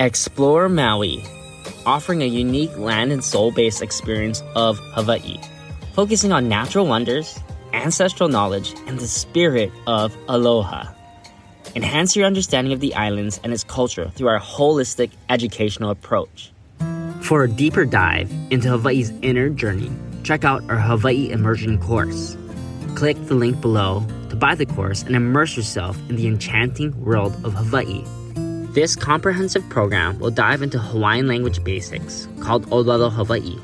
Explore Maui, offering a unique land and soul based experience of Hawaii, focusing on natural wonders, ancestral knowledge, and the spirit of aloha. Enhance your understanding of the islands and its culture through our holistic educational approach. For a deeper dive into Hawaii's inner journey, check out our Hawaii Immersion course. Click the link below to buy the course and immerse yourself in the enchanting world of Hawaii. This comprehensive program will dive into Hawaiian language basics called Olelo Hawaii,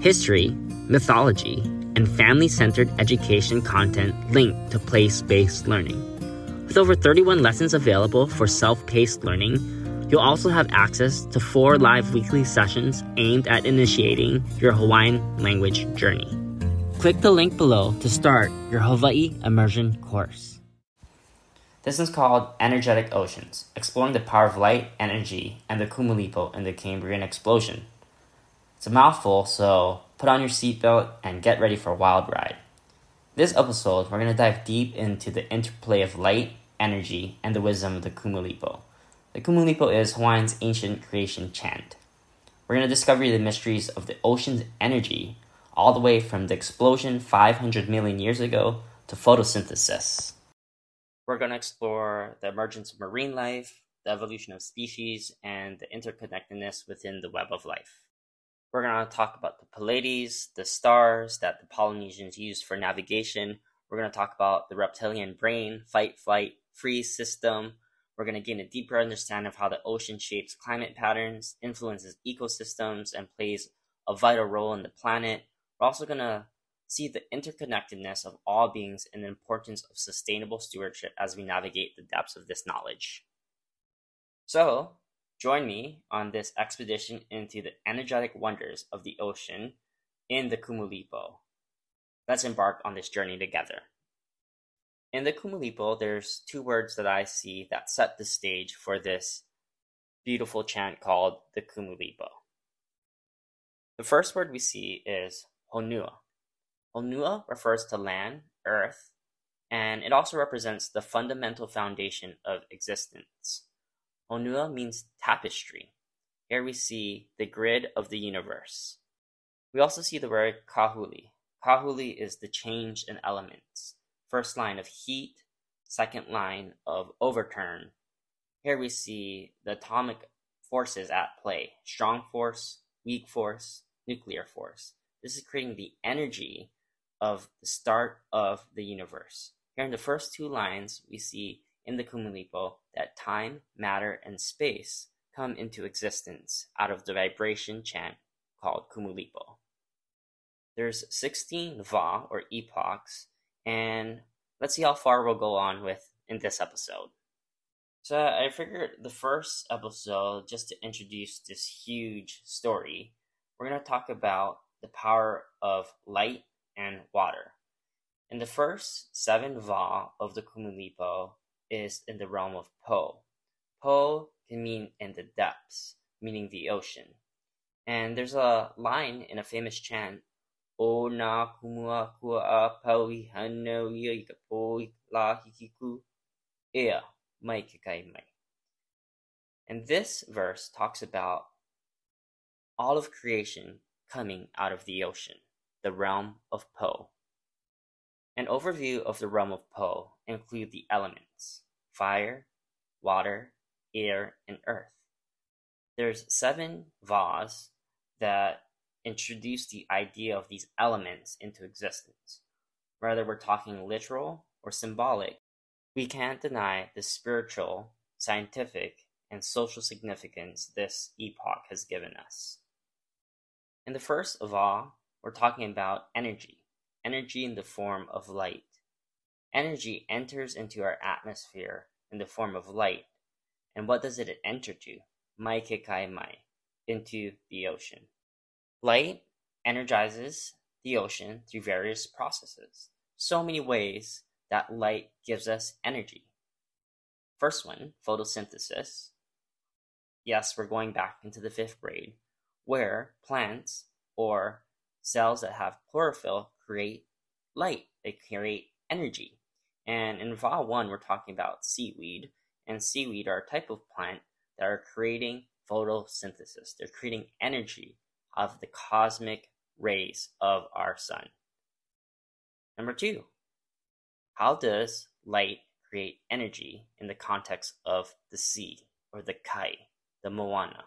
history, mythology, and family centered education content linked to place based learning. With over 31 lessons available for self paced learning, you'll also have access to four live weekly sessions aimed at initiating your Hawaiian language journey. Click the link below to start your Hawaii Immersion course. This is called Energetic Oceans, exploring the power of light, energy, and the Kumulipo in the Cambrian explosion. It's a mouthful, so put on your seatbelt and get ready for a wild ride. This episode, we're going to dive deep into the interplay of light, energy, and the wisdom of the Kumulipo. The Kumulipo is Hawaiian's ancient creation chant. We're going to discover the mysteries of the ocean's energy, all the way from the explosion 500 million years ago to photosynthesis. We're going to explore the emergence of marine life, the evolution of species, and the interconnectedness within the web of life. We're going to talk about the Pleiades, the stars that the Polynesians used for navigation. We're going to talk about the reptilian brain, fight, flight, freeze system. We're going to gain a deeper understanding of how the ocean shapes climate patterns, influences ecosystems, and plays a vital role in the planet. We're also going to see the interconnectedness of all beings and the importance of sustainable stewardship as we navigate the depths of this knowledge. So, Join me on this expedition into the energetic wonders of the ocean in the Kumulipo. Let's embark on this journey together. In the Kumulipo, there's two words that I see that set the stage for this beautiful chant called the Kumulipo. The first word we see is Honua. Honua refers to land, earth, and it also represents the fundamental foundation of existence. Onua means tapestry. Here we see the grid of the universe. We also see the word kahuli. Kahuli is the change in elements. First line of heat, second line of overturn. Here we see the atomic forces at play strong force, weak force, nuclear force. This is creating the energy of the start of the universe. Here in the first two lines, we see in the Kumulipo that time, matter, and space come into existence out of the vibration chant called Kumulipo. There's 16 Va or epochs, and let's see how far we'll go on with in this episode. So I figured the first episode, just to introduce this huge story, we're going to talk about the power of light and water. In the first seven Va of the Kumulipo, is in the realm of Po. Po can mean in the depths, meaning the ocean. And there's a line in a famous chant, O na kumua kua paui hano ia i ka poi la hikiku ea mai ke kai mai. And this verse talks about all of creation coming out of the ocean, the realm of Po. An overview of the realm of Po include the elements: fire, water, air, and earth. There's seven Vas that introduce the idea of these elements into existence. Whether we're talking literal or symbolic, we can't deny the spiritual, scientific, and social significance this epoch has given us. In the first all, we're talking about energy energy in the form of light. Energy enters into our atmosphere in the form of light. And what does it enter to? Mai ke kai mai, into the ocean. Light energizes the ocean through various processes. So many ways that light gives us energy. First one, photosynthesis. Yes, we're going back into the fifth grade, where plants or cells that have chlorophyll create light, they create energy. And in Va 1, we're talking about seaweed, and seaweed are a type of plant that are creating photosynthesis. They're creating energy of the cosmic rays of our sun. Number two, how does light create energy in the context of the sea or the kai, the moana?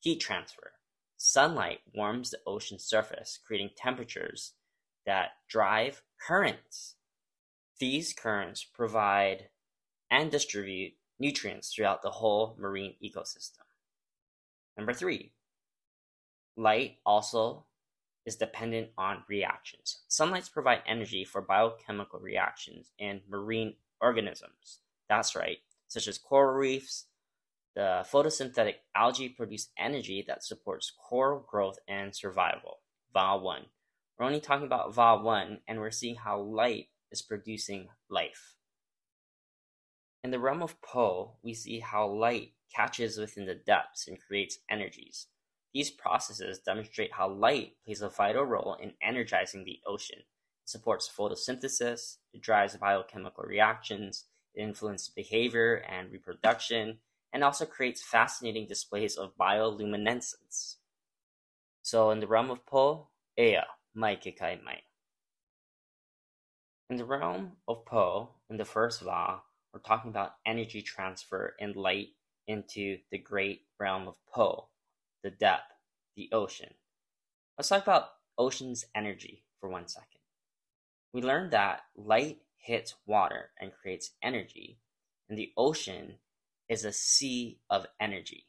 Heat transfer. Sunlight warms the ocean surface, creating temperatures that drive currents. These currents provide and distribute nutrients throughout the whole marine ecosystem. Number three, light also is dependent on reactions. Sunlights provide energy for biochemical reactions in marine organisms. That's right, such as coral reefs. The photosynthetic algae produce energy that supports coral growth and survival. Va1. We're only talking about Va1, and we're seeing how light is producing life. In the realm of Po, we see how light catches within the depths and creates energies. These processes demonstrate how light plays a vital role in energizing the ocean. It supports photosynthesis, it drives biochemical reactions, it influences behavior and reproduction, and also creates fascinating displays of bioluminescence. So in the realm of Po, Ea, mai kekai mai. In the realm of Po, in the first Va, we're talking about energy transfer and light into the great realm of Po, the depth, the ocean. Let's talk about ocean's energy for one second. We learned that light hits water and creates energy, and the ocean is a sea of energy.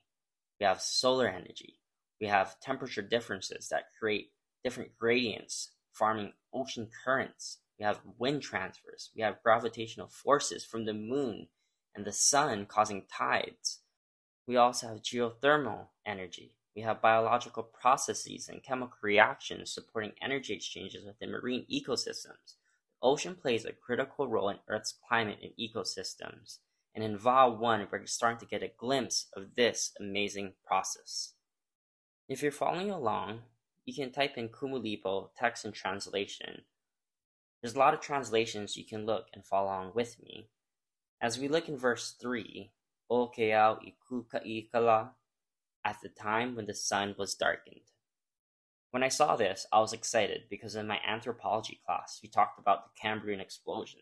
We have solar energy. We have temperature differences that create different gradients, forming ocean currents. We have wind transfers. We have gravitational forces from the moon and the sun causing tides. We also have geothermal energy. We have biological processes and chemical reactions supporting energy exchanges within marine ecosystems. The ocean plays a critical role in Earth's climate and ecosystems, and in Va 1 we're starting to get a glimpse of this amazing process. If you're following along, you can type in Kumulipo text and translation there's a lot of translations you can look and follow along with me. As we look in verse 3, O Keao Ikuka'ikala, at the time when the sun was darkened. When I saw this, I was excited because in my anthropology class, we talked about the Cambrian explosion.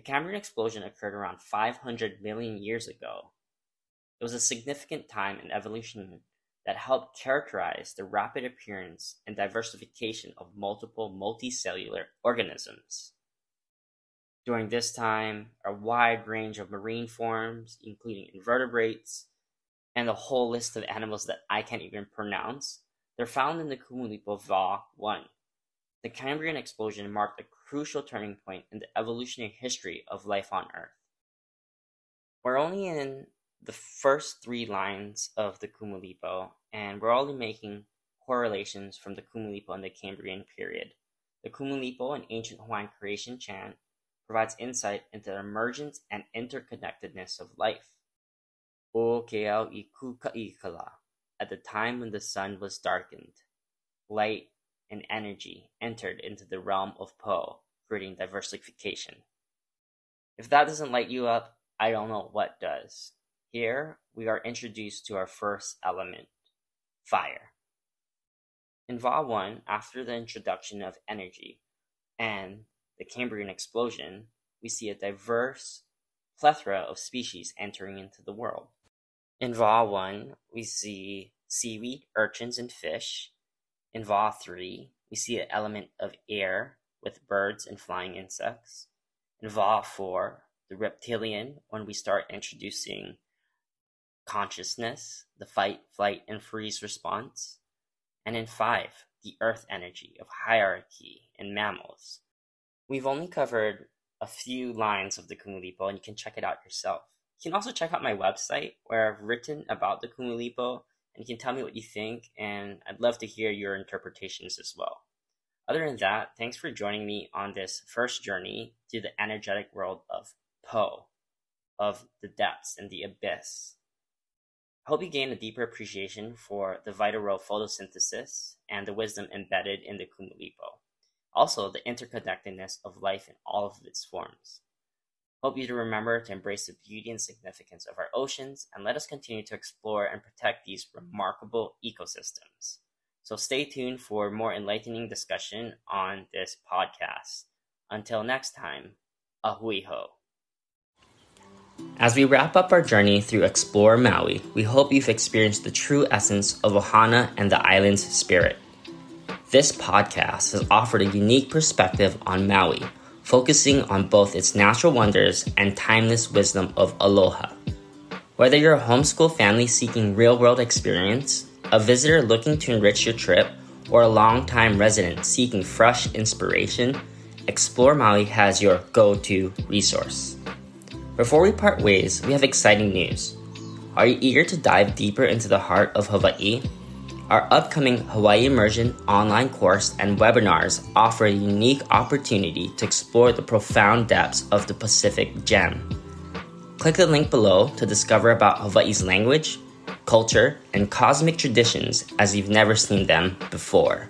The Cambrian explosion occurred around 500 million years ago. It was a significant time in evolution that helped characterize the rapid appearance and diversification of multiple multicellular organisms. During this time, a wide range of marine forms, including invertebrates, and a whole list of animals that I can't even pronounce, they're found in the Kumulipo Va 1. The Cambrian explosion marked a crucial turning point in the evolutionary history of life on Earth. We're only in the first three lines of the Kumulipo, and we're only making correlations from the Kumulipo and the Cambrian period. The Kumulipo, an ancient Hawaiian creation chant, provides insight into the emergence and interconnectedness of life. O keao iku ka'ikala, at the time when the sun was darkened, light and energy entered into the realm of Po, creating diversification. If that doesn't light you up, I don't know what does. Here we are introduced to our first element, fire. In Va 1, after the introduction of energy and the Cambrian explosion, we see a diverse plethora of species entering into the world. In Va 1, we see seaweed, urchins, and fish. In Va 3, we see an element of air with birds and flying insects. In Va 4, the reptilian, when we start introducing consciousness, the fight, flight, and freeze response, and in five, the earth energy of hierarchy in mammals. We've only covered a few lines of the Kumulipo, and you can check it out yourself. You can also check out my website where I've written about the Kumulipo, and you can tell me what you think, and I'd love to hear your interpretations as well. Other than that, thanks for joining me on this first journey to the energetic world of Po, of the depths and the abyss. I hope you gain a deeper appreciation for the vital role of photosynthesis and the wisdom embedded in the Kumulipo. Also, the interconnectedness of life in all of its forms. Hope you to remember to embrace the beauty and significance of our oceans and let us continue to explore and protect these remarkable ecosystems. So stay tuned for more enlightening discussion on this podcast. Until next time, ahui ho. As we wrap up our journey through Explore Maui, we hope you've experienced the true essence of Ohana and the island's spirit. This podcast has offered a unique perspective on Maui focusing on both its natural wonders and timeless wisdom of aloha. Whether you're a homeschool family seeking real world experience, a visitor looking to enrich your trip, or a long-time resident seeking fresh inspiration, Explore Maui has your go to resource. Before we part ways, we have exciting news. Are you eager to dive deeper into the heart of Hawaii? Our upcoming Hawaii Immersion online course and webinars offer a unique opportunity to explore the profound depths of the Pacific Gem. Click the link below to discover about Hawaii's language, culture, and cosmic traditions as you've never seen them before.